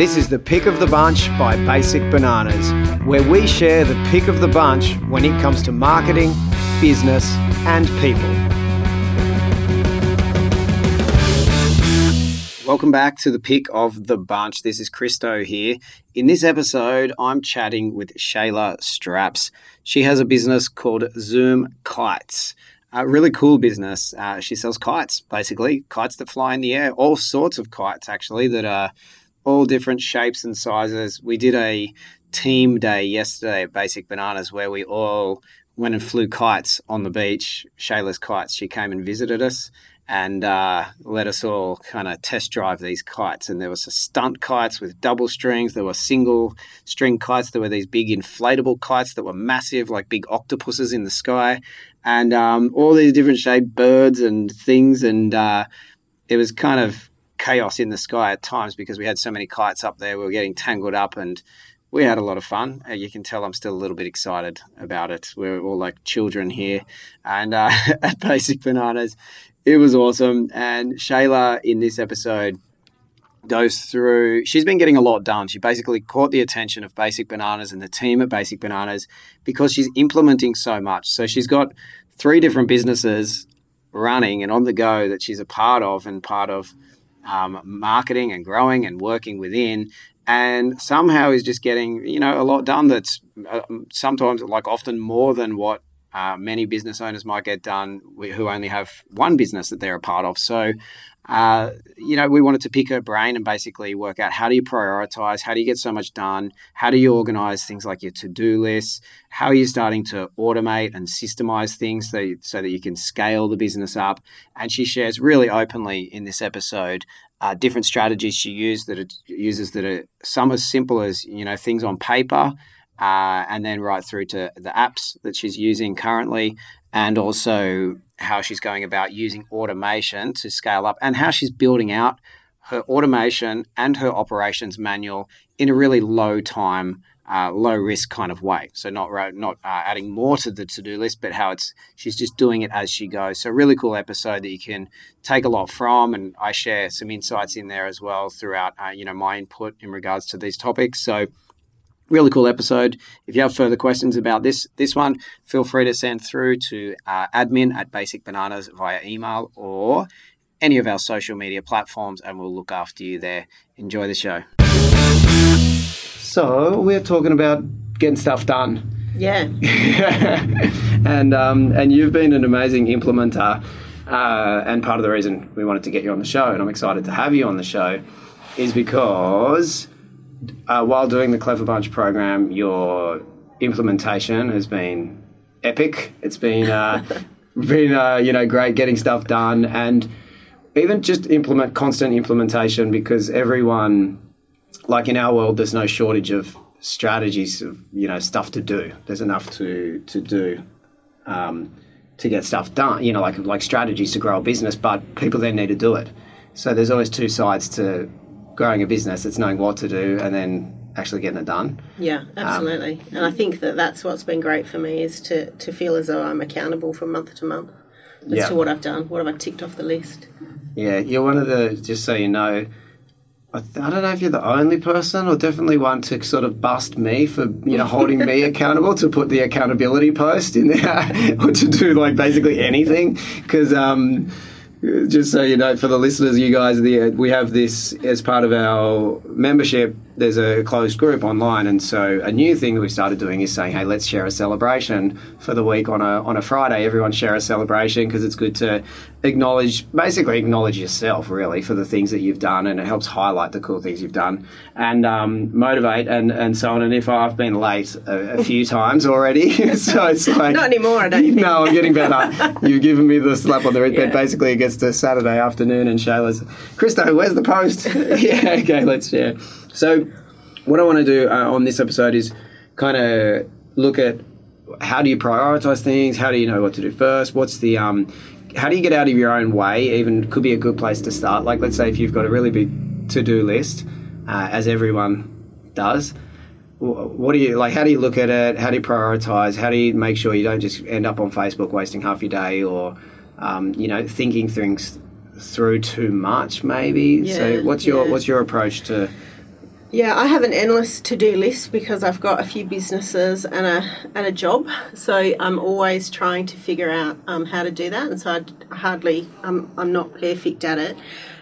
This is the pick of the bunch by Basic Bananas, where we share the pick of the bunch when it comes to marketing, business, and people. Welcome back to the pick of the bunch. This is Christo here. In this episode, I'm chatting with Shayla Straps. She has a business called Zoom Kites. A really cool business. Uh, she sells kites, basically, kites that fly in the air, all sorts of kites, actually, that are all different shapes and sizes. We did a team day yesterday at Basic Bananas where we all went and flew kites on the beach. Shayla's kites. She came and visited us and uh, let us all kind of test drive these kites. And there was stunt kites with double strings. There were single string kites. There were these big inflatable kites that were massive, like big octopuses in the sky, and um, all these different shaped birds and things. And uh, it was kind of chaos in the sky at times because we had so many kites up there. We were getting tangled up and we had a lot of fun. Uh, you can tell I'm still a little bit excited about it. We're all like children here. And uh, at Basic Bananas, it was awesome. And Shayla in this episode goes through, she's been getting a lot done. She basically caught the attention of Basic Bananas and the team at Basic Bananas because she's implementing so much. So she's got three different businesses running and on the go that she's a part of and part of um, marketing and growing and working within and somehow is just getting you know a lot done that's uh, sometimes like often more than what uh, many business owners might get done who only have one business that they're a part of so uh, you know, we wanted to pick her brain and basically work out how do you prioritize, how do you get so much done, how do you organize things like your to do list? how are you starting to automate and systemize things so, so that you can scale the business up. And she shares really openly in this episode uh, different strategies she used that uses that are some as simple as you know things on paper. Uh, and then right through to the apps that she's using currently, and also how she's going about using automation to scale up and how she's building out her automation and her operations manual in a really low time, uh, low risk kind of way. So not not uh, adding more to the to do list, but how it's she's just doing it as she goes. So really cool episode that you can take a lot from, and I share some insights in there as well throughout uh, you know my input in regards to these topics. So really cool episode. If you have further questions about this this one, feel free to send through to uh, admin at Basic Bananas via email or any of our social media platforms, and we'll look after you there. Enjoy the show. So we're talking about getting stuff done. Yeah. and um, and you've been an amazing implementer, uh, and part of the reason we wanted to get you on the show, and I'm excited to have you on the show, is because uh, while doing the Clever Bunch program, your implementation has been epic. It's been uh, been uh, you know great getting stuff done, and even just implement constant implementation because everyone, like in our world, there's no shortage of strategies of you know stuff to do. There's enough to to do. Um, to get stuff done, you know, like like strategies to grow a business, but people then need to do it. So there's always two sides to growing a business, it's knowing what to do and then actually getting it done. Yeah, um, absolutely. Um, and I think that that's what's been great for me is to, to feel as though I'm accountable from month to month as yeah. to what I've done, what have I ticked off the list. Yeah, you're one of the, just so you know, I, th- I don't know if you're the only person or definitely one to sort of bust me for, you know, holding me accountable to put the accountability post in there or to do like basically anything. Because, um, just so you know, for the listeners, you guys, the, we have this as part of our membership. There's a closed group online, and so a new thing that we started doing is saying, "Hey, let's share a celebration for the week on a on a Friday. Everyone share a celebration because it's good to acknowledge, basically acknowledge yourself, really, for the things that you've done, and it helps highlight the cool things you've done and um, motivate and, and so on. And if I've been late a, a few times already, so it's like not anymore. I don't. No, I'm getting better. You've given me the slap on the red, yeah. but basically it gets to Saturday afternoon, and Shayla's, Christo, where's the post? yeah, okay, let's share. So, what I want to do uh, on this episode is kind of look at how do you prioritize things? How do you know what to do first? What's the um, how do you get out of your own way? Even could be a good place to start. Like, let's say if you've got a really big to do list, uh, as everyone does. What do you like? How do you look at it? How do you prioritize? How do you make sure you don't just end up on Facebook wasting half your day, or um, you know, thinking things through too much, maybe. Yeah, so, what's your yeah. what's your approach to? Yeah, I have an endless to-do list because I've got a few businesses and a and a job. So I'm always trying to figure out um, how to do that, and so I hardly I'm I'm not perfect at it.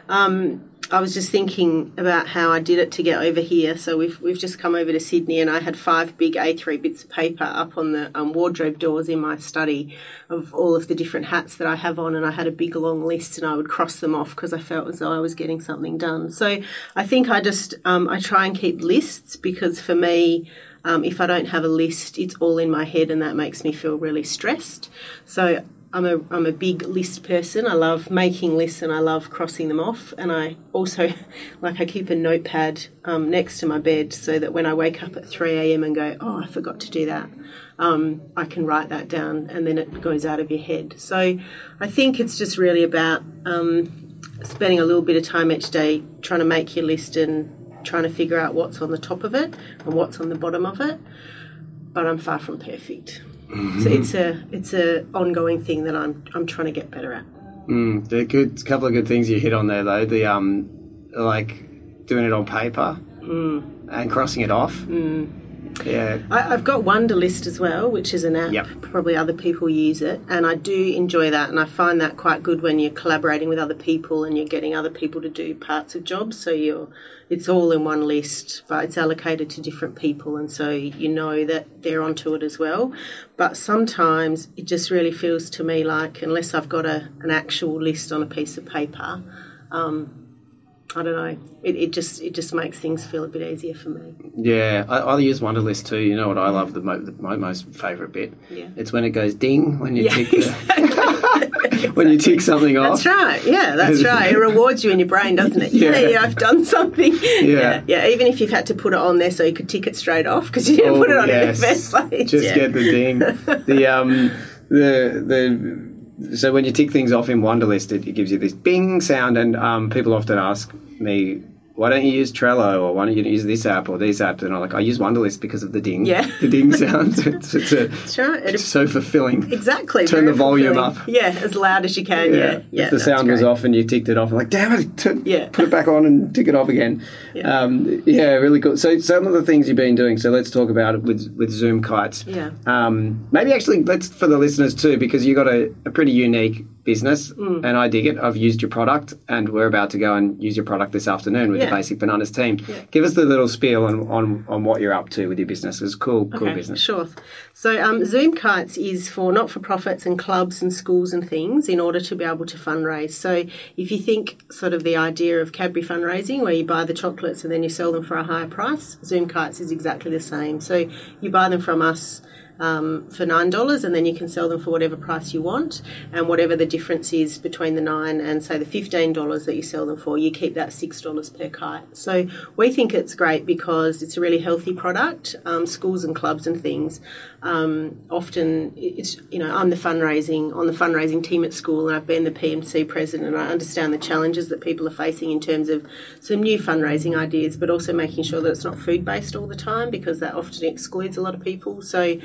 Um, I was just thinking about how I did it to get over here. So we've we've just come over to Sydney, and I had five big A3 bits of paper up on the um, wardrobe doors in my study of all of the different hats that I have on, and I had a big long list, and I would cross them off because I felt as though I was getting something done. So I think I just um, I try and keep lists because for me. Um, if I don't have a list, it's all in my head, and that makes me feel really stressed. So I'm a I'm a big list person. I love making lists and I love crossing them off. And I also like I keep a notepad um, next to my bed so that when I wake up at three a.m. and go, oh, I forgot to do that, um, I can write that down and then it goes out of your head. So I think it's just really about um, spending a little bit of time each day trying to make your list and trying to figure out what's on the top of it and what's on the bottom of it. But I'm far from perfect. Mm-hmm. So it's a it's a ongoing thing that I'm I'm trying to get better at. Mm, there are good couple of good things you hit on there though. The um like doing it on paper mm. and crossing it off. Mm. Yeah. I, have got Wunderlist as well, which is an app. Yep. Probably other people use it, and I do enjoy that. And I find that quite good when you're collaborating with other people and you're getting other people to do parts of jobs. So you're, it's all in one list, but it's allocated to different people, and so you know that they're onto it as well. But sometimes it just really feels to me like unless I've got a an actual list on a piece of paper. Um, I don't know. It, it just it just makes things feel a bit easier for me. Yeah, I, I use Wunderlist too. You know what I love the, mo- the my most favourite bit? Yeah. It's when it goes ding when you Yeah, tick the, when you tick something off. That's right. Yeah, that's right. It rewards you in your brain, doesn't it? Yeah. Yeah, yeah I've done something. Yeah. yeah, Even if you've had to put it on there so you could tick it straight off because you didn't Oh, put it on in the first place. Just yeah. get the ding. the um the the so when you tick things off in Wunderlist, it, it gives you this bing sound, and um, people often ask me, "Why don't you use Trello or why don't you use this app or these apps?" And I'm like, "I use Wunderlist because of the ding. Yeah. the ding sound. it's, it's, a. It- it's so fulfilling. exactly. Turn the volume fulfilling. up. Yeah, as loud as you can. Yeah, yeah. if the sound was off and you ticked it off, I'm like, damn it, t- Yeah. put it back on and tick it off again. Yeah. Um, yeah, really cool. So some of the things you've been doing. So let's talk about it with with Zoom kites. Yeah. Um, maybe actually let's for the listeners too, because you got a, a pretty unique business, Mm. and I dig it. I've used your product, and we're about to go and use your product this afternoon with Yeah. the Basic Bananas team. Yeah. Give us the little spiel on, on on what you're up to with your business. It's cool, cool Okay, business. Sure. So, um, Zoom Kites is for not for profits and clubs and schools and things in order to be able to fundraise. So, if you think sort of the idea of Cadbury fundraising, where you buy the chocolates and then you sell them for a higher price, Zoom Kites is exactly the same. So, you buy them from us. Um, for nine dollars, and then you can sell them for whatever price you want, and whatever the difference is between the nine and say the fifteen dollars that you sell them for, you keep that six dollars per kite. So we think it's great because it's a really healthy product. Um, schools and clubs and things um, often it's you know I'm the fundraising on the fundraising team at school, and I've been the PMC president. and I understand the challenges that people are facing in terms of some new fundraising ideas, but also making sure that it's not food based all the time because that often excludes a lot of people. So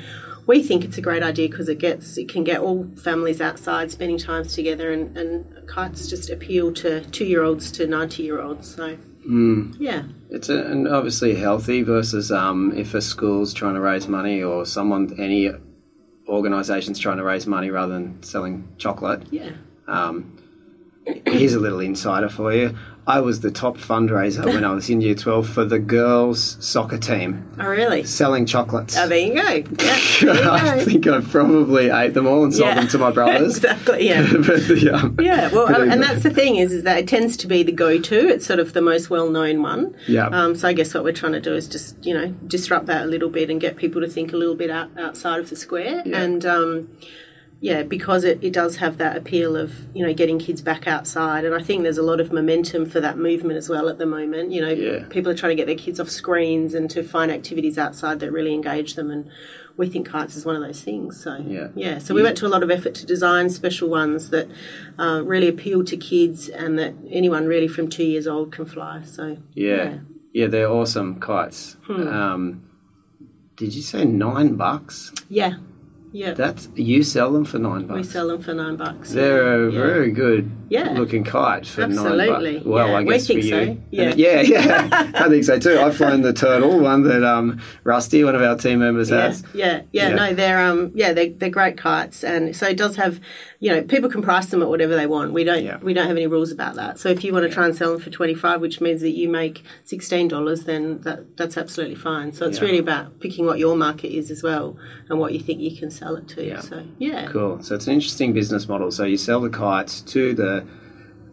we think it's a great idea because it gets it can get all families outside spending times together, and, and kites just appeal to two year olds to ninety year olds. So yeah, It's a, and obviously healthy versus um, if a school's trying to raise money or someone, any organisation's trying to raise money rather than selling chocolate. yeah. Um, here's a little insider for you. I was the top fundraiser when I was in year 12 for the girls' soccer team, Oh really? selling chocolates. Oh, there you go. Yeah, there you I think I probably ate them all and sold Yeah. them to my brothers. exactly. Yeah. but um, Yeah, well, but and that's the thing is, is that it tends to be the go-to. It's sort of the most well-known one. Yeah. Um, so I guess what we're trying to do is just you know disrupt that a little bit and get people to think a little bit out, outside of the square. Yeah. And um, yeah, because it, it does have that appeal of you know getting kids back outside, and I think there's a lot of momentum for that movement as well at the moment. You know, Yeah. people are trying to get their kids off screens and to find activities outside that really engage them and. We think kites is one of those things. So Yeah. yeah. So we went to a lot of effort to design special ones that uh, really appeal to kids and that anyone really from two years old can fly. So yeah. yeah, they're awesome kites. Hmm. Um, did you say nine bucks? yeah, yeah. That's you sell them for nine bucks. we sell them for nine bucks. They're yeah. very good Yeah. looking kite for Absolutely. nine bucks. Well, Yeah, I we guess think for you. so. Yeah. Yeah, yeah. I think so too. I've flown the turtle, one that um, Rusty, one of our team members, Yeah, has. yeah, yeah, Yeah. No, they're um, yeah, they're, they're great kites, and so it does have, you know, people can price them at whatever they want. We don't Yeah. we don't have any rules about that. So if you want to try and sell them for twenty five, which means that you make sixteen dollars, then that that's absolutely fine. So it's really about picking what your market is as well, and what you think you can sell it to. So yeah, Cool. So it's an interesting business model. So you sell the kites to the.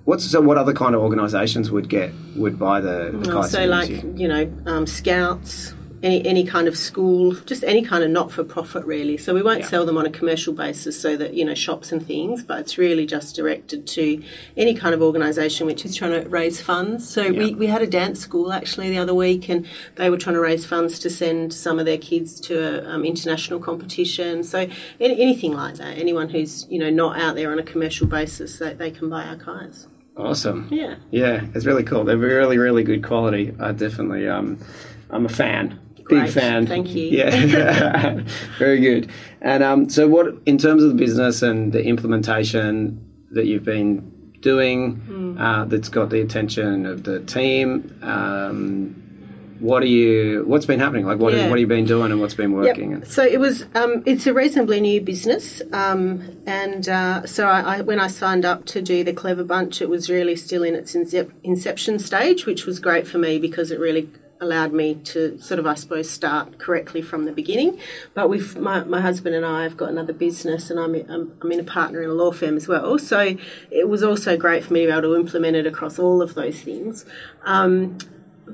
What's so? What other kind of organisations would get would buy the, the kites? so like you? you know, um, scouts, any any kind of school, just any kind of not for profit really. So we won't Yeah. sell them on a commercial basis, so that you know shops and things, but it's really just directed to any kind of organisation which is trying to raise funds. So we, Yeah. we had a dance school actually the other week, and they were trying to raise funds to send some of their kids to an um, international competition. So any, anything like that, anyone who's you know not out there on a commercial basis, they, they can buy our kites. Awesome. Yeah. Yeah, it's really cool. They're really, really good quality. I definitely, um, I'm a fan. Big fan. Thank you. Yeah, very good. And um, so, what in terms of the business and the implementation that you've been doing, Hmm. uh, that's got the attention of the team. Um, what are you? What's been happening? Like, what, Yeah. what have you been doing, and what's been working? Yep. So it was. Um, it's a reasonably new business, um, and uh, so I, I, when I signed up to do the Clever Bunch, it was really still in its inception stage, which was great for me because it really allowed me to sort of, I suppose, start correctly from the beginning. But with my, my husband and I have got another business, and I'm, I'm I'm in a partner in a law firm as well. So it was also great for me to be able to implement it across all of those things. Um,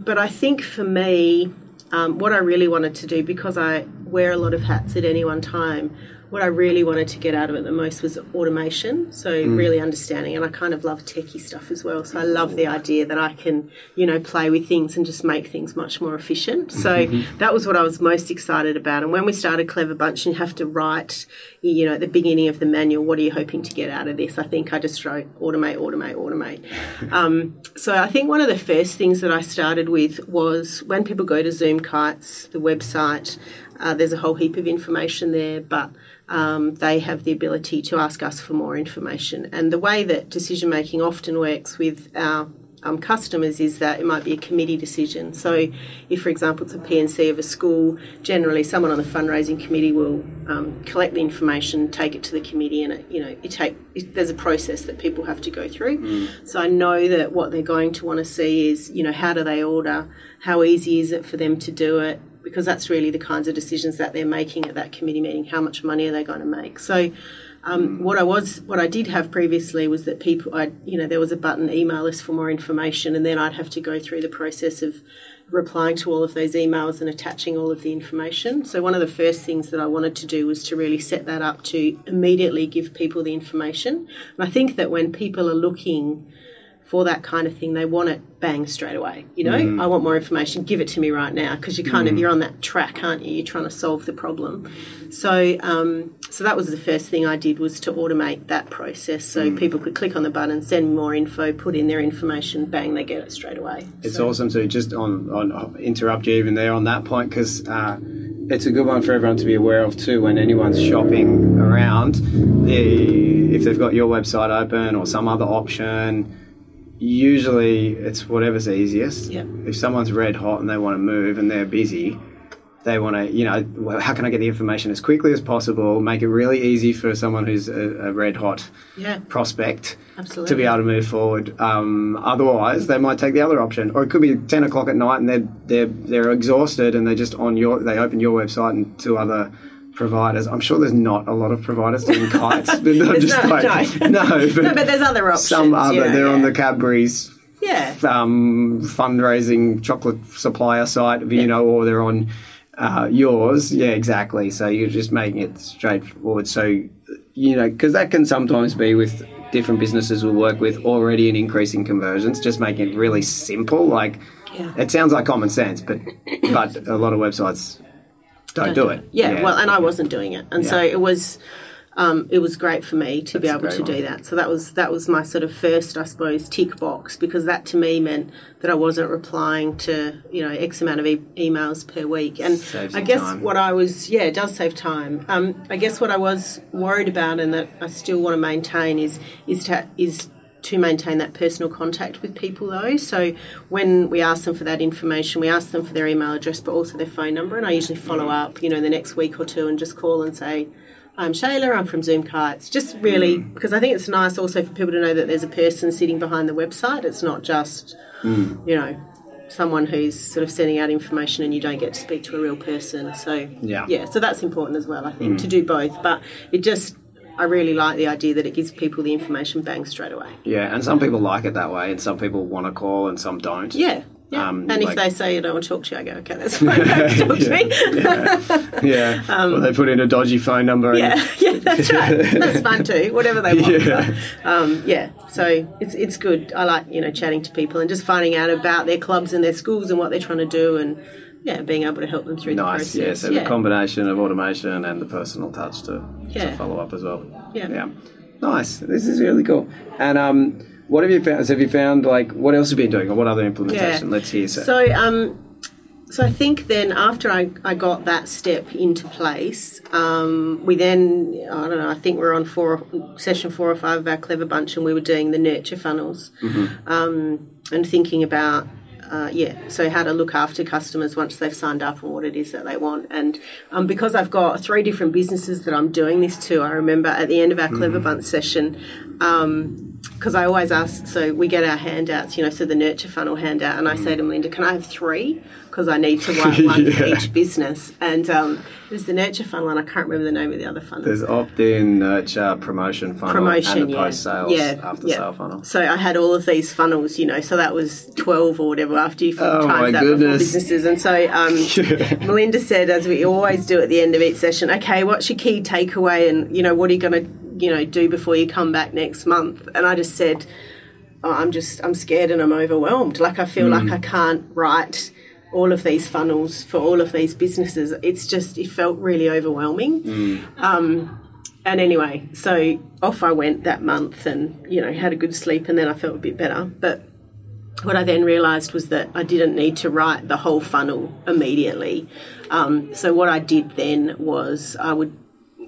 but I think for me, um, what I really wanted to do, because I wear a lot of hats at any one time, what I really wanted to get out of it the most was automation. So really understanding, and I kind of love techie stuff as well. So I love the idea that I can, you know, play with things and just make things much more efficient. So that was what I was most excited about. And when we started Clever Bunch, you have to write, you know, at the beginning of the manual, what are you hoping to get out of this? I think I just wrote automate, automate, automate. Um, so I think one of the first things that I started with was when people go to Zoom Kites, the website, uh, there's a whole heap of information there, but um, they have the ability to ask us for more information. And the way that decision making often works with our um, customers is that it might be a committee decision. So, if, for example, it's a PNC of a school, generally someone on the fundraising committee will um, collect the information, take it to the committee, and it, you know, it take it, there's a process that people have to go through. So, I know that what they're going to want to see is, you know, how do they order? How easy is it for them to do it? Because that's really the kinds of decisions that they're making at that committee meeting. How much money are they going to make? So. Um, what I was, what I did have previously was that people, I, you know, there was a button email us for more information, and then I'd have to go through the process of replying to all of those emails and attaching all of the information. So one of the first things that I wanted to do was to really set that up to immediately give people the information. And I think that when people are looking for that kind of thing, they want it bang straight away. You know, I want more information. Give it to me right now because you kind of you're on that track, aren't you? You're trying to solve the problem. So, um, so that was the first thing I did was to automate that process so people could click on the button, send more info, put in their information, bang, they get it straight away. It's So- awesome to just on, on interrupt you even there on that point because uh, it's a good one for everyone to be aware of too when anyone's shopping around. The, if they've got your website open or some other option, usually it's whatever's easiest. Yeah. If someone's red hot and they want to move and they're busy, they want to, you know, well, how can I get the information as quickly as possible? Make it really easy for someone who's a, a red hot Yeah, prospect absolutely. to be able to move forward. Um, otherwise, they might take the other option, or it could be ten o'clock at night and they're they're they're exhausted and they're just on your they open your website and two other providers. I'm sure there's not a lot of providers doing kites. They're There's just no- like no. no, but, no, but there's other options. some other. you know, they're on the Cadbury's yeah. um, fundraising chocolate supplier site, you know, or they're on uh, yours. Yeah, exactly. So you're just making it straightforward. So, you know, because that can sometimes be with different businesses we work with already an increase in conversions, just making it really simple. Like, Yeah. it sounds like common sense, but but a lot of websites don't, do it. Yeah, well, and I wasn't doing it, and so it was. Um, it was great for me to be That's a able to do one. that. So that was that was my sort of first, I suppose, tick box because that to me meant that I wasn't replying to you know x amount of e- emails per week. And Saves I guess time. what I was yeah, it does save time. Um, I guess what I was worried about and that I still want to maintain is is to is to maintain that personal contact with people though. So when we ask them for that information, we ask them for their email address, but also their phone number, and I usually follow mm. up, you know, the next week or two, and just call and say. I'm Shayla, I'm from Zoom Kites. Just really, mm. because I think it's nice also for people to know that there's a person sitting behind the website. It's not just, mm. you know, someone who's sort of sending out information and you don't get to speak to a real person. So Yeah. yeah, so that's important as well. I think to do both, but it just I really like the idea that it gives people the information bang straight away. Yeah, and some people like it that way, and some people want to call, and some don't. Yeah. Yeah. Um, and if like- they say I don't want to talk to you, I go, okay, that's fine. Don't talk to me. Yeah. or they put in a dodgy phone number. And, Um, yeah, yeah, that's right. That's fun too. Whatever they want. Yeah. So, um, yeah. So it's it's good. I like you know chatting to people and just finding out about their clubs and their schools and what they're trying to do and yeah, being able to help them through Nice, the yeah. process. So the combination of automation and the personal touch to, to follow up as well. Yeah. Yeah. Nice. This is really cool. And um, what have you found? So have you found like what else have you been doing, or what other implementation? Yeah. Let's hear. So, So, um, so I think then after I, I got that step into place, um, we then I don't know. I think we're on four session four or five of our clever bunch, and we were doing the nurture funnels, um, and thinking about. Uh, yeah, so how to look after customers once they've signed up and what it is that they want. And um, because I've got three different businesses that I'm doing this to, I remember at the end of our Clever Bunch session, because I always ask, so we get our handouts, you know, so the nurture funnel handout, and I say to Melinda, can I have three? Because I need to write one for each business. And um, there's the nurture funnel, and I can't remember the name of the other funnel. there's opt-in, nurture, promotion funnel, Promotion, and the yeah. post-sales, Yeah, after-sale funnel. So I had all of these funnels, you know, so that was 12 or whatever after you Oh, times that before businesses. And so um, Melinda said, as we always do at the end of each session, okay, what's your key takeaway and, you know, what are you going to, you know, do before you come back next month? And I just said, oh, I'm just, I'm scared and I'm overwhelmed. Like I feel like I can't write all of these funnels for all of these businesses. It's just, it felt really overwhelming. Um, and anyway, so off I went that month and, you know, had a good sleep and then I felt a bit better. But what I then realised was that I didn't need to write the whole funnel immediately. Um, so what I did then was I would,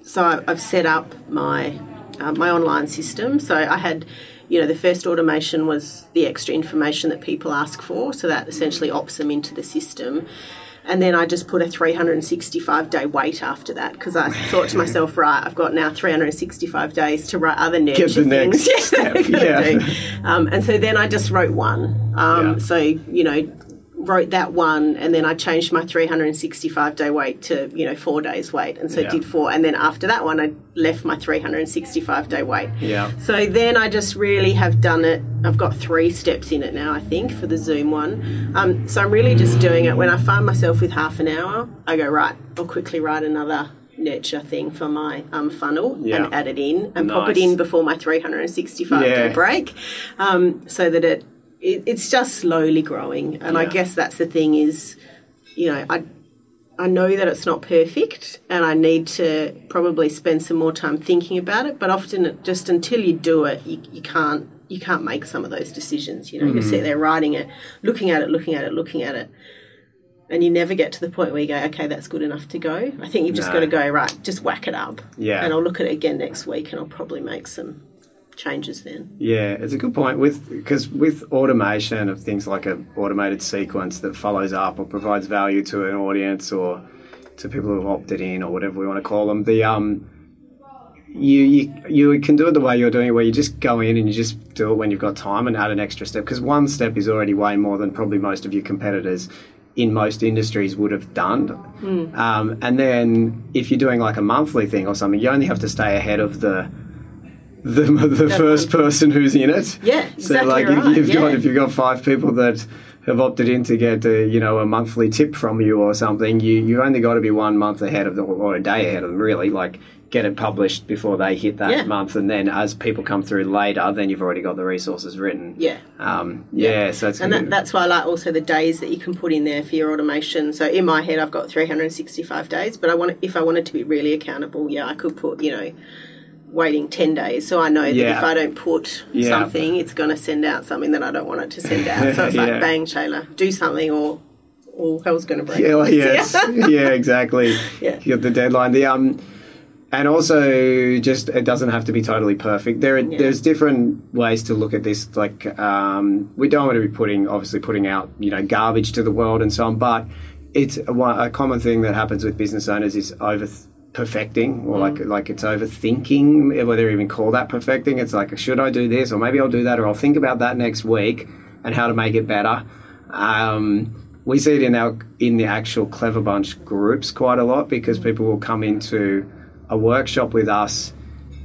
so I've set up my uh, my online system. So I had, you know, the first automation was the extra information that people ask for. So that essentially opts them into the system. And then I just put a 365 day wait after that because I thought to myself, right, I've got now 365 days to write other nurture Get the next things. step, yeah. Um, and so then I just wrote one. Um, Yeah. So, you know, wrote that one and then I changed my 365 day wait to, you know, four days wait. And so Yeah. did four. And then after that one, I left my 365 day wait. Yeah. So then I just really have done it. I've got three steps in it now, I think, for the Zoom one. Um, so I'm really just doing it when I find myself with half an hour, I go, right, I'll quickly write another nurture thing for my um, funnel Yeah. and add it in and pop it in before my 365 Yeah. day break um, so that it, it it's just slowly growing and i guess that's the thing is you know i I know that it's not perfect and I need to probably spend some more time thinking about it, but often it, just until you do it, you, you can't you can't make some of those decisions. You know, you Mm. sit there writing it, looking at it, looking at it, looking at it, and you never get to the point where you go, okay, that's good enough to go. I think you've just No. got to go right, just whack it up. Yeah. And I'll look at it again next week, and I'll probably make some changes then. Yeah, it's a good point with because with automation of things like a automated sequence that follows up or provides value to an audience or to people who have opted in or whatever we want to call them. The um, you you you can do it the way you're doing it, where you just go in and you just do it when you've got time and add an extra step because one step is already way more than probably most of your competitors in most industries would have done. Um, and then if you're doing like a monthly thing or something, you only have to stay ahead of the the, the first person who's in it. Yeah, So like right, if you've got if you've got five people that have opted in to get a, you know a monthly tip from you or something, you you've only got to be one month ahead of them or a day ahead of them really. Like get it published before they hit that Yeah. month, and then as people come through later, then you've already got the resources written. Yeah. Um, yeah, so it's And that, that's why I like also the days that you can put in there for your automation. So in my head, I've got 365 days, but I want if I wanted to be really accountable, yeah, I could put you know waiting 10 days. So I know that Yeah. if I don't put Yeah. something, it's going to send out something that I don't want it to send out. So it's like Yeah. bang, Shayla, do something or all hell's going to break. Yeah, well, yes, yeah, exactly. Yeah. You got the deadline. The um, and also just it doesn't have to be totally perfect. There, yeah. there's different ways to look at this. Like um, we don't want to be putting obviously putting out you know garbage to the world and so on, but it's a, a common thing that happens with business owners is over perfecting or like mm. like it's overthinking whether even call that perfecting it's like should i do this or maybe i'll do that or i'll think about that next week and how to make it better um, we see it in our in the actual clever bunch groups quite a lot because people will come into a workshop with us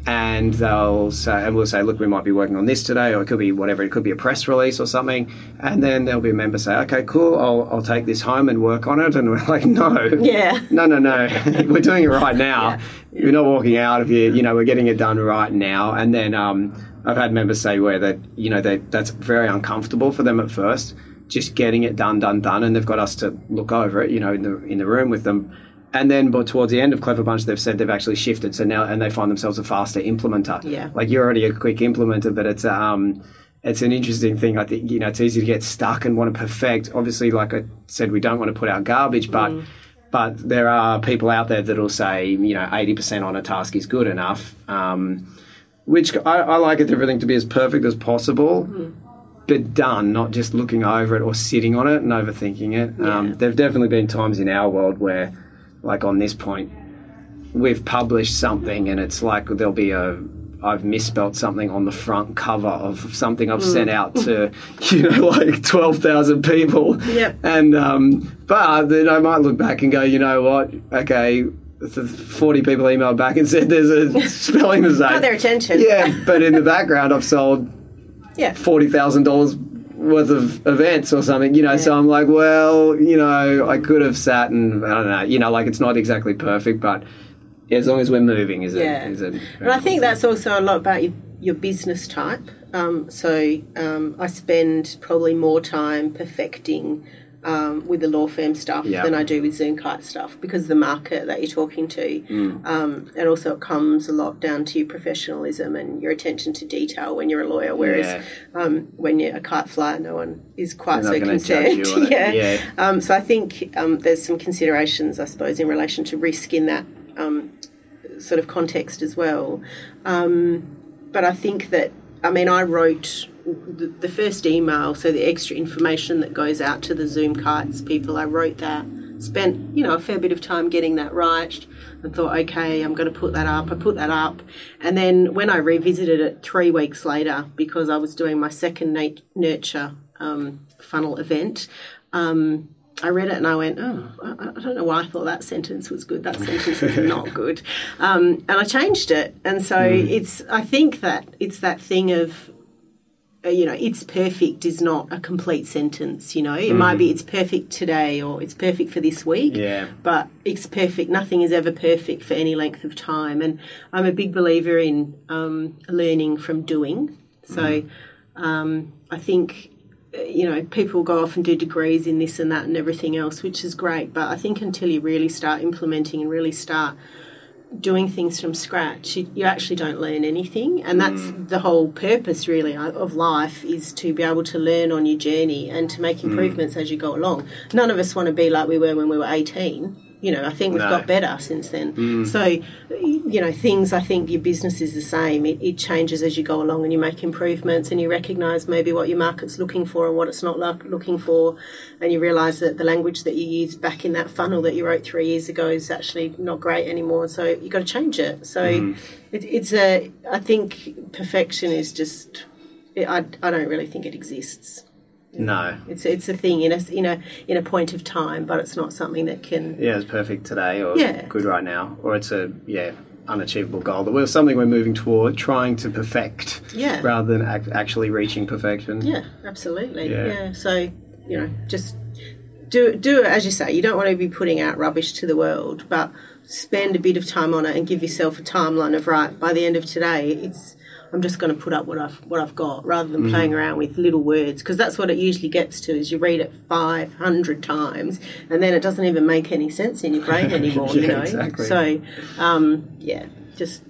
and they'll say, and we'll say, look, we might be working on this today, or it could be whatever, it could be a press release or something. And then there'll be a member say, okay, cool, I'll, I'll take this home and work on it. And we're like, no, yeah, no, no, no, we're doing it right now. Yeah. You're not walking out of here, you know, we're getting it done right now. And then um, I've had members say where that, you know, they, that's very uncomfortable for them at first, just getting it done, done, done. And they've got us to look over it, you know, in the, in the room with them and then, but towards the end of Clever Bunch, they've said they've actually shifted. So now, and they find themselves a faster implementer. Yeah. Like you're already a quick implementer, but it's um, it's an interesting thing. I think you know it's easy to get stuck and want to perfect. Obviously, like I said, we don't want to put out garbage, but. Mm. But there are people out there that'll say, you know, 80% on a task is good enough, um, which I, I, like it everything to be as perfect as possible. Mm but done, not just looking over it or sitting on it and overthinking it. Yeah. Um, there have definitely been times in our world where like on this point, we've published something and it's like there'll be a I've misspelt something on the front cover of something I've mm. sent out to, you know, like 12,000 people. Yep. And, um, but then I might look back and go, you know what? Okay, 40 people emailed back and said there's a spelling mistake. Got their attention. Yeah, but in the background, I've sold yeah. $40,000 worth of events or something, you know. Yeah. So I'm like, well, you know, I could have sat and I don't know, you know, like it's not exactly perfect, but as long as we're moving, is yeah. it? Is it? And I think that's also a lot about your, your business type. Um, so um, I spend probably more time perfecting um, with the law firm stuff yep. than I do with Zoom kite stuff because the market that you're talking to. Mm. Um, and also, it comes a lot down to your professionalism and your attention to detail when you're a lawyer. Whereas yeah. um, when you're a kite flyer, no one is quite so concerned. yeah. yeah. Um, so I think um, there's some considerations, I suppose, in relation to risk in that um, sort of context as well. but I think that, I mean, I wrote the, the first email, so the extra information that goes out to the Zoom kites people, I wrote that, spent, you know, a fair bit of time getting that right and thought, okay, I'm going to put that up. I put that up. And then when I revisited it three weeks later, because I was doing my second nat- nurture um, funnel event, um, I read it and I went, oh, I, don't know why I thought that sentence was good. That sentence was not good. Um, and I changed it. And so mm. it's, I think that it's that thing of you know, it's perfect is not a complete sentence, you know. It mm. might be it's perfect today or it's perfect for this week. Yeah. But it's perfect. Nothing is ever perfect for any length of time. And I'm a big believer in um, learning from doing. So mm. um, I think, uh, you know, people go off and do degrees in this and that and everything else, which is great. But I think until you really start implementing and really start doing things from scratch, you, you, actually don't learn anything. And that's mm. the whole purpose, really, of life is to be able to learn on your journey and to make mm. improvements mm. as you go along. None of us want to be like we were when we were 18 you know, I think we've no. got better since then. Mm. So, you know, things, I think your business is the same. It, it, changes as you go along and you make improvements and you recognise maybe what your market's looking for and what it's not looking for. And you realise that the language that you used back in that funnel that you wrote three years ago is actually not great anymore. So you've got to change it. So mm. it, it's a, I think perfection is just, it, I, I don't really think it exists. No, it's it's a thing in a in a in a point of time, but it's not something that can. Yeah, it's perfect today or yeah. good right now, or it's a yeah unachievable goal that we're something we're moving toward, trying to perfect. Yeah. Rather than ac- actually reaching perfection. Yeah, absolutely. Yeah. yeah. So you know, just do do it as you say. You don't want to be putting out rubbish to the world, but spend a bit of time on it and give yourself a timeline of right by the end of today. It's I'm just going to put up what I've what I've got rather than mm. playing around with little words because that's what it usually gets to is you read it 500 times and then it doesn't even make any sense in your brain anymore yeah, you know exactly. so um, yeah just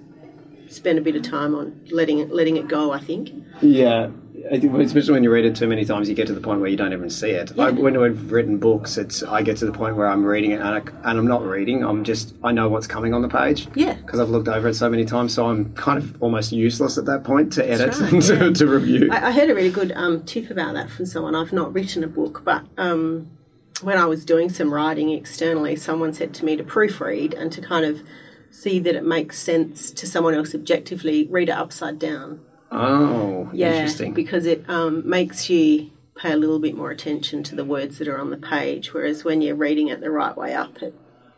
spend a bit of time on letting it letting it go I think yeah I think especially when you read it too many times, you get to the point where you don't even see it. I, when I've written books, it's I get to the point where I'm reading it and, I, and I'm not reading. I'm just I know what's coming on the page. Yeah. because I've looked over it so many times, so I'm kind of almost useless at that point to edit right, and to, yeah. to review. I, I heard a really good um, tip about that from someone. I've not written a book, but um, when I was doing some writing externally, someone said to me to proofread and to kind of see that it makes sense to someone else objectively, read it upside down. Oh, Yeah, interesting. because it um, makes you pay a little bit more attention to the words that are on the page, whereas when you're reading it the right way up, it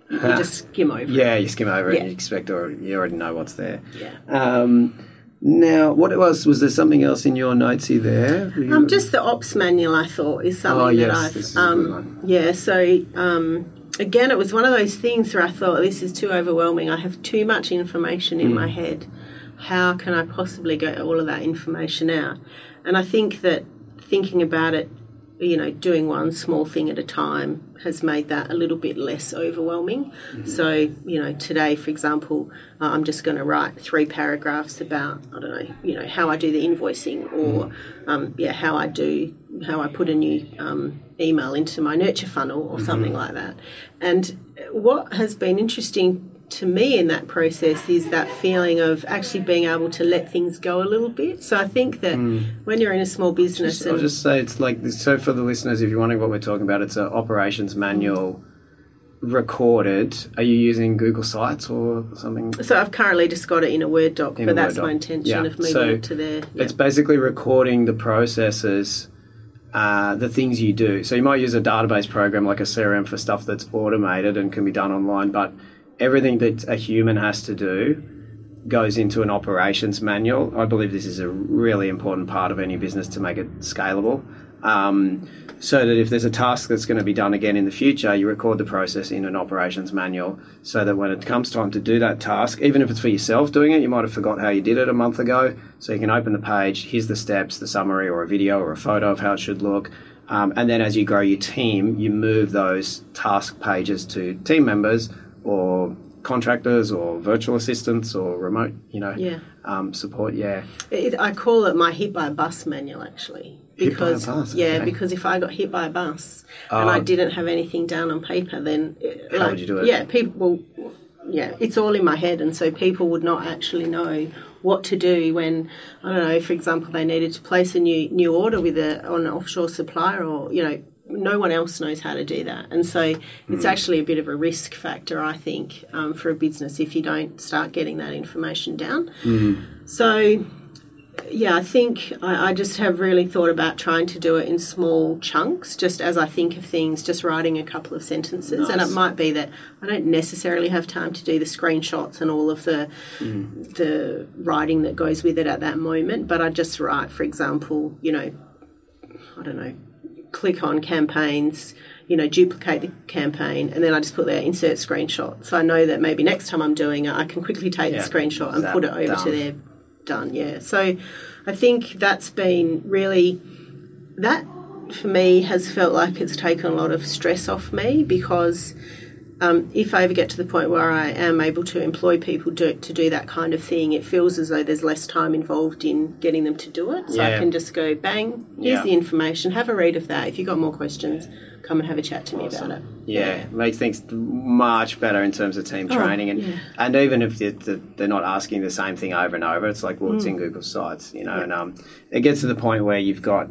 you Ah. just skim over. it. Yeah, you skim over it Yeah. and you expect or you already know what's there. Yeah. Um, now, what else was there? Something else in your notesy there? You- Um, just the ops manual, I thought, is something Oh, that yes, I've. this is a um, good one. Yeah, so um, again, it was one of those things where I thought this is too overwhelming. I have too much information in Hmm. my head. How can I possibly get all of that information out? And I think that thinking about it, you know, doing one small thing at a time has made that a little bit less overwhelming. So, you know, today, for example, uh, I'm just going to write three paragraphs about, I don't know, you know, how I do the invoicing or, um, yeah, how I do, how I put a new um, email into my nurture funnel or something like that. And what has been interesting to me in that process is that feeling of actually being able to let things go a little bit. So I think that when you're in a small business I'll just say it's like so for the listeners, if you're wondering what we're talking about, it's an operations manual recorded. Are you using Google Sites or something? so I've currently just got it in a Word doc, In but that's Word my intention Yeah. of moving So it to there. Yeah. It's basically recording the processes, uh, the things you do. So you might use a database program like a CRM for stuff that's automated and can be done online, but everything that a human has to do goes into an operations manual. I believe this is a really important part of any business to make it scalable. Um, so that if there's a task that's going to be done again in the future, you record the process in an operations manual so that when it comes time to do that task, even if it's for yourself doing it, you might have forgot how you did it a month ago. So you can open the page, here's the steps, the summary, or a video or a photo of how it should look. Um, and then as you grow your team, you move those task pages to team members or contractors or virtual assistants or remote, you know, Yeah. um, support. Yeah. It, I call it my hit by a bus manual actually. Hit by a Because bus, yeah, okay. because if I got hit by a bus and I Oh. didn't have anything down on paper, then uh, How would you do it? Yeah, people. Well, yeah, it's all in my head, and so people would not actually know what to do when I don't know. For example, they needed to place a new new order with a on an offshore supplier, or you know. No one else knows how to do that, and so it's Hmm. actually a bit of a risk factor, I think, um, for a business if you don't start getting that information down. Hmm. So, yeah, I think I, I just have really thought about trying to do it in small chunks, just as I think of things, just writing a couple of sentences. And it might be that I don't necessarily have time to do the screenshots and all of the the writing that goes with it at that moment, but I just write, for example, you know, I don't know, click on campaigns, you know, duplicate the campaign, and then I just put there insert screenshot. So I know that maybe next time I'm doing it, I can quickly take Yeah. the screenshot and put it over done. to there. Done, yeah. So I think that's been really, that for me has felt like it's taken a lot of stress off me because um, if I ever get to the point where I am able to employ people do, to do that kind of thing, it feels as though there's less time involved in getting them to do it. So I can just go, bang, here's Yeah. the information, have a read of that. If you've got more questions, come and have a chat to me about it. Yeah, makes things much better in terms of team training, and Oh, yeah. and even if they're, they're not asking the same thing over and over, it's like well, it's Mm. in Google Sites, you know, and um, it gets to the point where you've got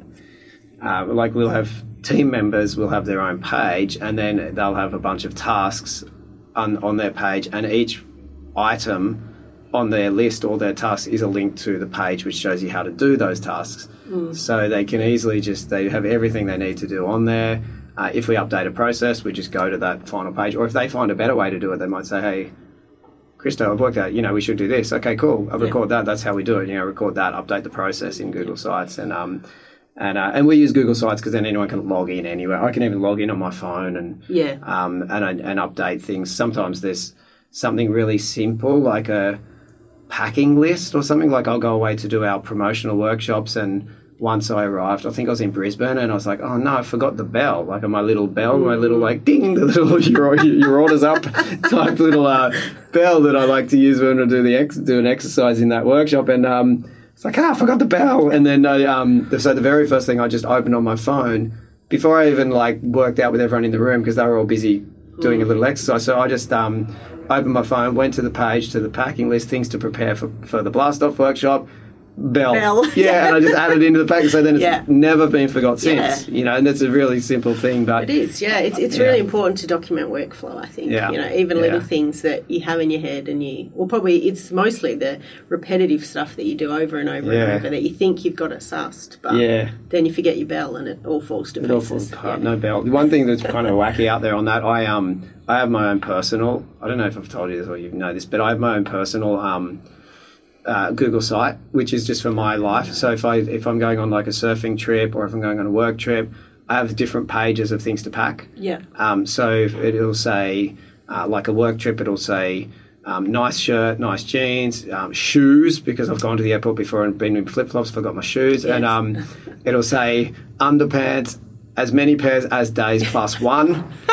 uh, like we'll have team members will have their own page, and then they'll have a bunch of tasks on on their page, and each item on their list or their task is a link to the page which shows you how to do those tasks. So they can easily just they have everything they need to do on there. Uh, if we update a process, we just go to that final page. Or if they find a better way to do it, they might say, "Hey, Christo, I've worked out. You know, we should do this. Okay, cool. I've Yeah. record that. That's how we do it. You know, record that, update the process in Google Sites, and um, and uh, and we use Google Sites because then anyone can log in anywhere. I can even log in on my phone and Yeah. um, and and update things. Sometimes there's something really simple like a packing list or something. Like I'll go away to do our promotional workshops, and once I arrived, I think I was in Brisbane, and I was like, oh no, I forgot the bell. Like my little bell, my little like ding, the little your, your orders up type little uh, bell that I like to use when I do the ex- do an exercise in that workshop, and um. It's like, ah, I forgot the bell. And then, uh, um, so the very first thing I just opened on my phone before I even like worked out with everyone in the room because they were all busy doing a little exercise. So I just um, opened my phone, went to the page to the packing list, things to prepare for, for the blast off workshop. Bell. Bell. Yeah, and I just added it into the pack. So then it's Yeah. never been forgot Yeah. since. You know, and that's a really simple thing, but It is, yeah. It's, it's Yeah. really important to document workflow, I think. Yeah. You know, even little things that you have in your head and you, well, probably it's mostly the repetitive stuff that you do over and over Yeah. and over that you think you've got it sussed, but yeah. then you forget your bell and it all falls to It all pieces. falls apart. Yeah. No bell. One thing that's kind of wacky out there on that, I um, I have my own personal. I don't know if I've told you this or you know this, but I have my own personal um, uh, Google site, which is just for my life. So if I if I'm going on like a surfing trip or if I'm going on a work trip, I have different pages of things to pack. Yeah. Um, so it'll say, uh, like a work trip, it'll say um, nice shirt, nice jeans, um, shoes, because I've gone to the airport before and been in flip flops, forgot my shoes. And um, it'll say underpants, as many pairs as days plus one.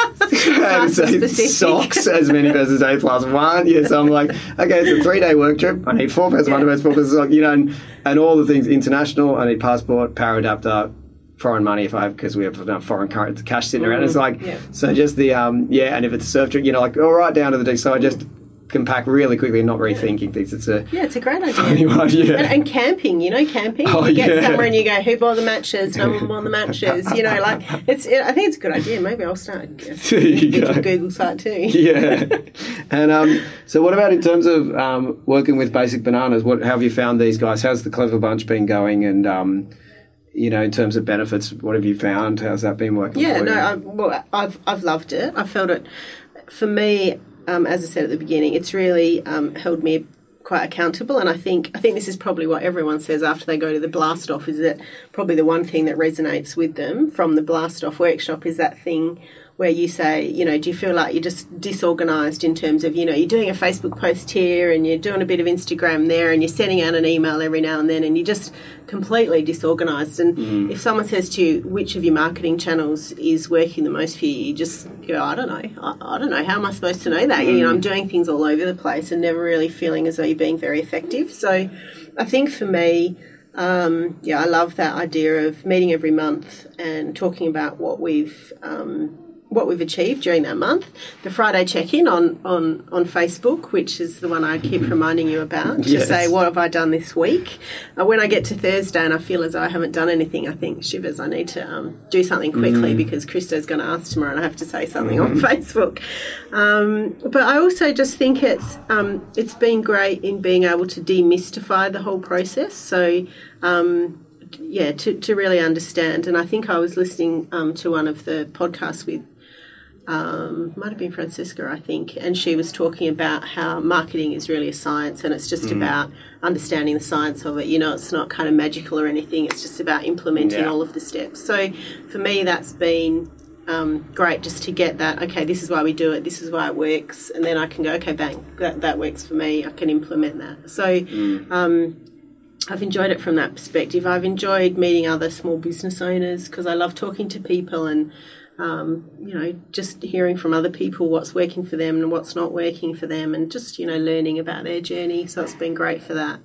so say socks, as many pairs as days plus one. Yeah, so I'm like, okay, it's a three day work trip. I need four pairs of underpants, four pairs of socks, you know, and, and all the things international. I need passport, power adapter, foreign money if I have because we have enough foreign currency cash sitting around. It's like Yeah. so just the um yeah, and if it's a surf trip, you know, like all right down to the day. So I just can pack really quickly and not rethinking things. It's a Yeah, it's a great idea. one, yeah. And, and camping, you know, camping. Oh, you get yeah. somewhere and you go, "Who bought the matches? No one bought the matches." You know, like it's. It, I think it's a good idea. Maybe I'll start. There you Get go. your Google site too. yeah. And um, so, what about in terms of um, working with Basic Bananas? What how have you found these guys? How's the Clever Bunch been going? And um, you know, in terms of benefits, what have you found? How's that been working? Yeah, for no, you? I, well, I've I've loved it. I felt it. For me, um, as I said at the beginning, it's really um, held me quite accountable, and I think I think this is probably what everyone says after they go to the blast off. Is that probably the one thing that resonates with them from the blast off workshop is that thing where you say, you know, do you feel like you're just disorganized in terms of, you know, you're doing a Facebook post here and you're doing a bit of Instagram there and you're sending out an email every now and then and you're just completely disorganized. And if someone says to you, which of your marketing channels is working the most for you, you just go, I don't know. I, I don't know. How am I supposed to know that? You know, I'm doing things all over the place and never really feeling as though you're being very effective. So I think for me, um, yeah, I love that idea of meeting every month and talking about what we've um, what we've achieved during that month. The Friday check-in on on on Facebook, which is the one I keep reminding you about, to Yes. say what have I done this week. Uh, when I get to Thursday and I feel as though I haven't done anything, I think shivers. I need to um, do something quickly because Christo's going to ask tomorrow, and I have to say something on Facebook. Um, but I also just think it's um, it's been great in being able to demystify the whole process. So um, yeah, to, to really understand. And I think I was listening um, to one of the podcasts with, um, might have been Francisca, I think, and she was talking about how marketing is really a science and it's just about understanding the science of it. You know, it's not kind of magical or anything, it's just about implementing Yeah. all of the steps. So for me, that's been. Um, great just to get that okay this is why we do it this is why it works and then i can go okay bang that, that works for me i can implement that so um, I've enjoyed it from that perspective. I've enjoyed meeting other small business owners because I love talking to people and, um, you know, just hearing from other people what's working for them and what's not working for them and just, you know, learning about their journey. So it's been great for that.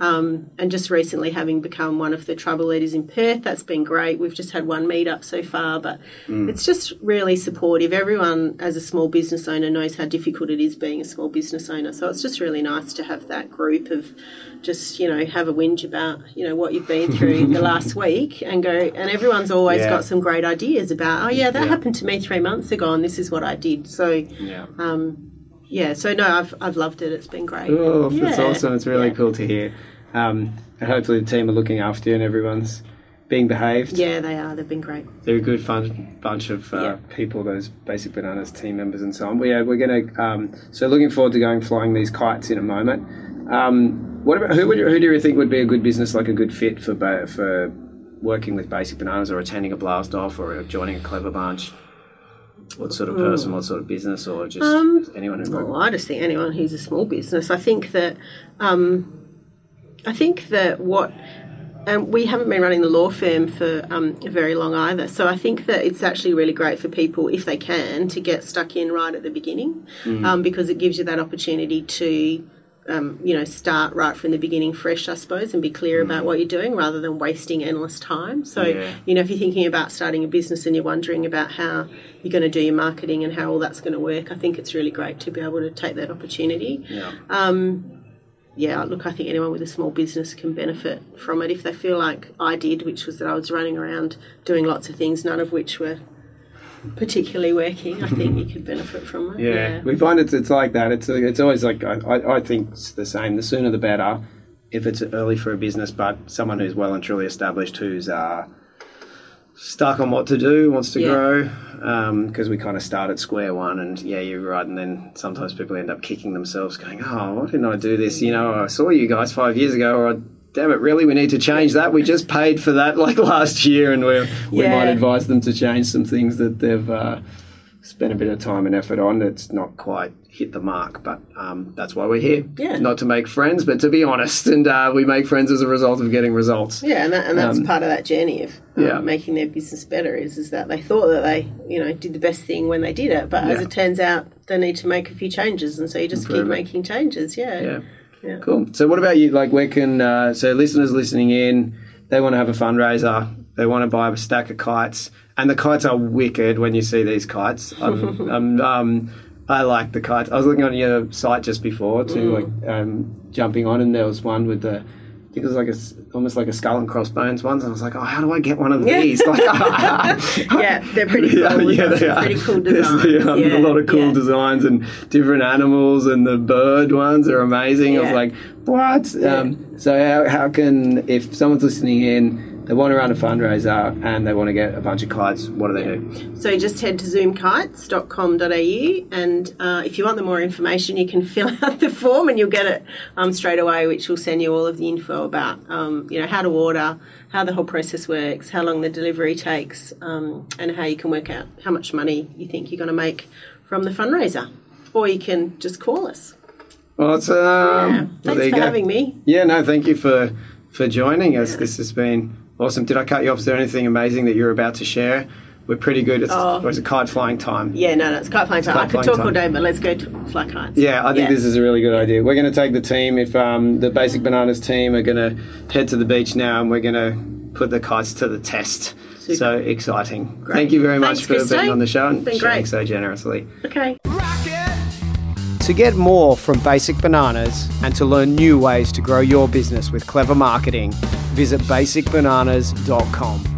Um, and just recently having become one of the tribal leaders in Perth, that's been great. We've just had one meetup so far, but it's just really supportive. Everyone, as a small business owner, knows how difficult it is being a small business owner. So it's just really nice to have that group of just, you know, have a whinge about, you know, what you've been through the last week and go, and everyone's always Yeah. got some great ideas about, oh, yeah, that Yeah. happened to me three months ago and this is what I did. So, yeah. um, yeah, so no, I've, I've loved it. It's been great. Oh, that's Yeah. awesome. It's really Yeah. cool to hear. Um, and hopefully the team are looking after you and everyone's being behaved. Yeah, they are. They've been great. They're a good fun bunch of uh, Yeah. people, those Basic Bananas team members and so on. But yeah, we're going to, um, so looking forward to going flying these kites in a moment. Um, what about, who, would you, who do you think would be a good business, like a good fit for, for working with Basic Bananas or attending a blast off or joining a clever bunch? What sort of person, what sort of business, or just Um, anyone who Well, I just think anyone who's a small business. I think that, um, I think that what, and we haven't been running the law firm for um, very long either. So I think that it's actually really great for people, if they can, to get stuck in right at the beginning, um, because it gives you that opportunity to. Um, you know, start right from the beginning fresh, I suppose, and be clear Mm. about what you're doing rather than wasting endless time. So, Yeah. you know, if you're thinking about starting a business and you're wondering about how you're going to do your marketing and how all that's going to work, I think it's really great to be able to take that opportunity. Yeah. Yeah, look, I think anyone with a small business can benefit from it if they feel like I did, which was that I was running around doing lots of things, none of which were particularly working. I think you could benefit from it. Yeah, we find it's it's like that. It's it's always like I, I I think it's the same. The sooner the better. If it's early for a business, but someone who's well and truly established, who's uh, stuck on what to do, wants to Yeah. grow, because we kind of start at square one, and yeah, you're right. And then sometimes people end up kicking themselves, going, "Oh, why didn't I do this? You know, I saw you guys five years ago, or damn it, really, we need to change that. We just paid for that like last year, and we we Yeah. might advise them to change some things that they've." Uh, spent a bit of time and effort on. It's not quite hit the mark, but um, that's why we're here. Yeah. Not to make friends, but to be honest. And uh, we make friends as a result of getting results. Yeah, and, that, and that's Um, part of that journey of um, yeah. making their business better is, is that they thought that they, you know, did the best thing when they did it, but as it turns out, they need to make a few changes, and so you just keep it. making changes. Yeah. Yeah. Yeah. Cool. So, what about you? Like, where can uh, so listeners listening in? They want to have a fundraiser. They want to buy a stack of kites, and the kites are wicked. When you see these kites, I'm, I'm, um, I like the kites. I was looking on your site just before to Mm. like um, jumping on, and there was one with the. Think it was like a almost like a skull and crossbones ones, and I was like, "Oh, how do I get one of Yeah. these?" Like, Yeah, they're pretty cool. Yeah, yeah, they are. Pretty cool designs. the, um, yeah, a lot of cool yeah. designs and different animals, and the bird ones are amazing. I was like, what? Um, so, how, how can, if someone's listening in, they want to run a fundraiser and they want to get a bunch of kites, what do they do? So just head to zoomkites.com.au and uh, if you want the more information, you can fill out the form and you'll get it um, straight away, which will send you all of the info about um, you know how to order, how the whole process works, how long the delivery takes, um, and how you can work out how much money you think you're going to make from the fundraiser. Or you can just call us. Well, it's, um, Yeah. Thanks for having me. Yeah, no, thank you for, for joining us. This has been awesome. Did I cut you off? Is there anything amazing that you're about to share? We're pretty good. It's, Oh. or is it kite flying time? Yeah, no, no, it's kite flying time. kite I could talk time. all day, but let's go to fly kites. Yeah, I think Yeah. this is a really good idea. We're going to take the team. If um, the Basic Bananas team are going to head to the beach now, and we're going to put the kites to the test. Super. So exciting! Great. Thank you very much for Christo. being on the show and Been sharing great. so generously. Okay. To get more from Basic Bananas and to learn new ways to grow your business with clever marketing, visit basicbananas.com.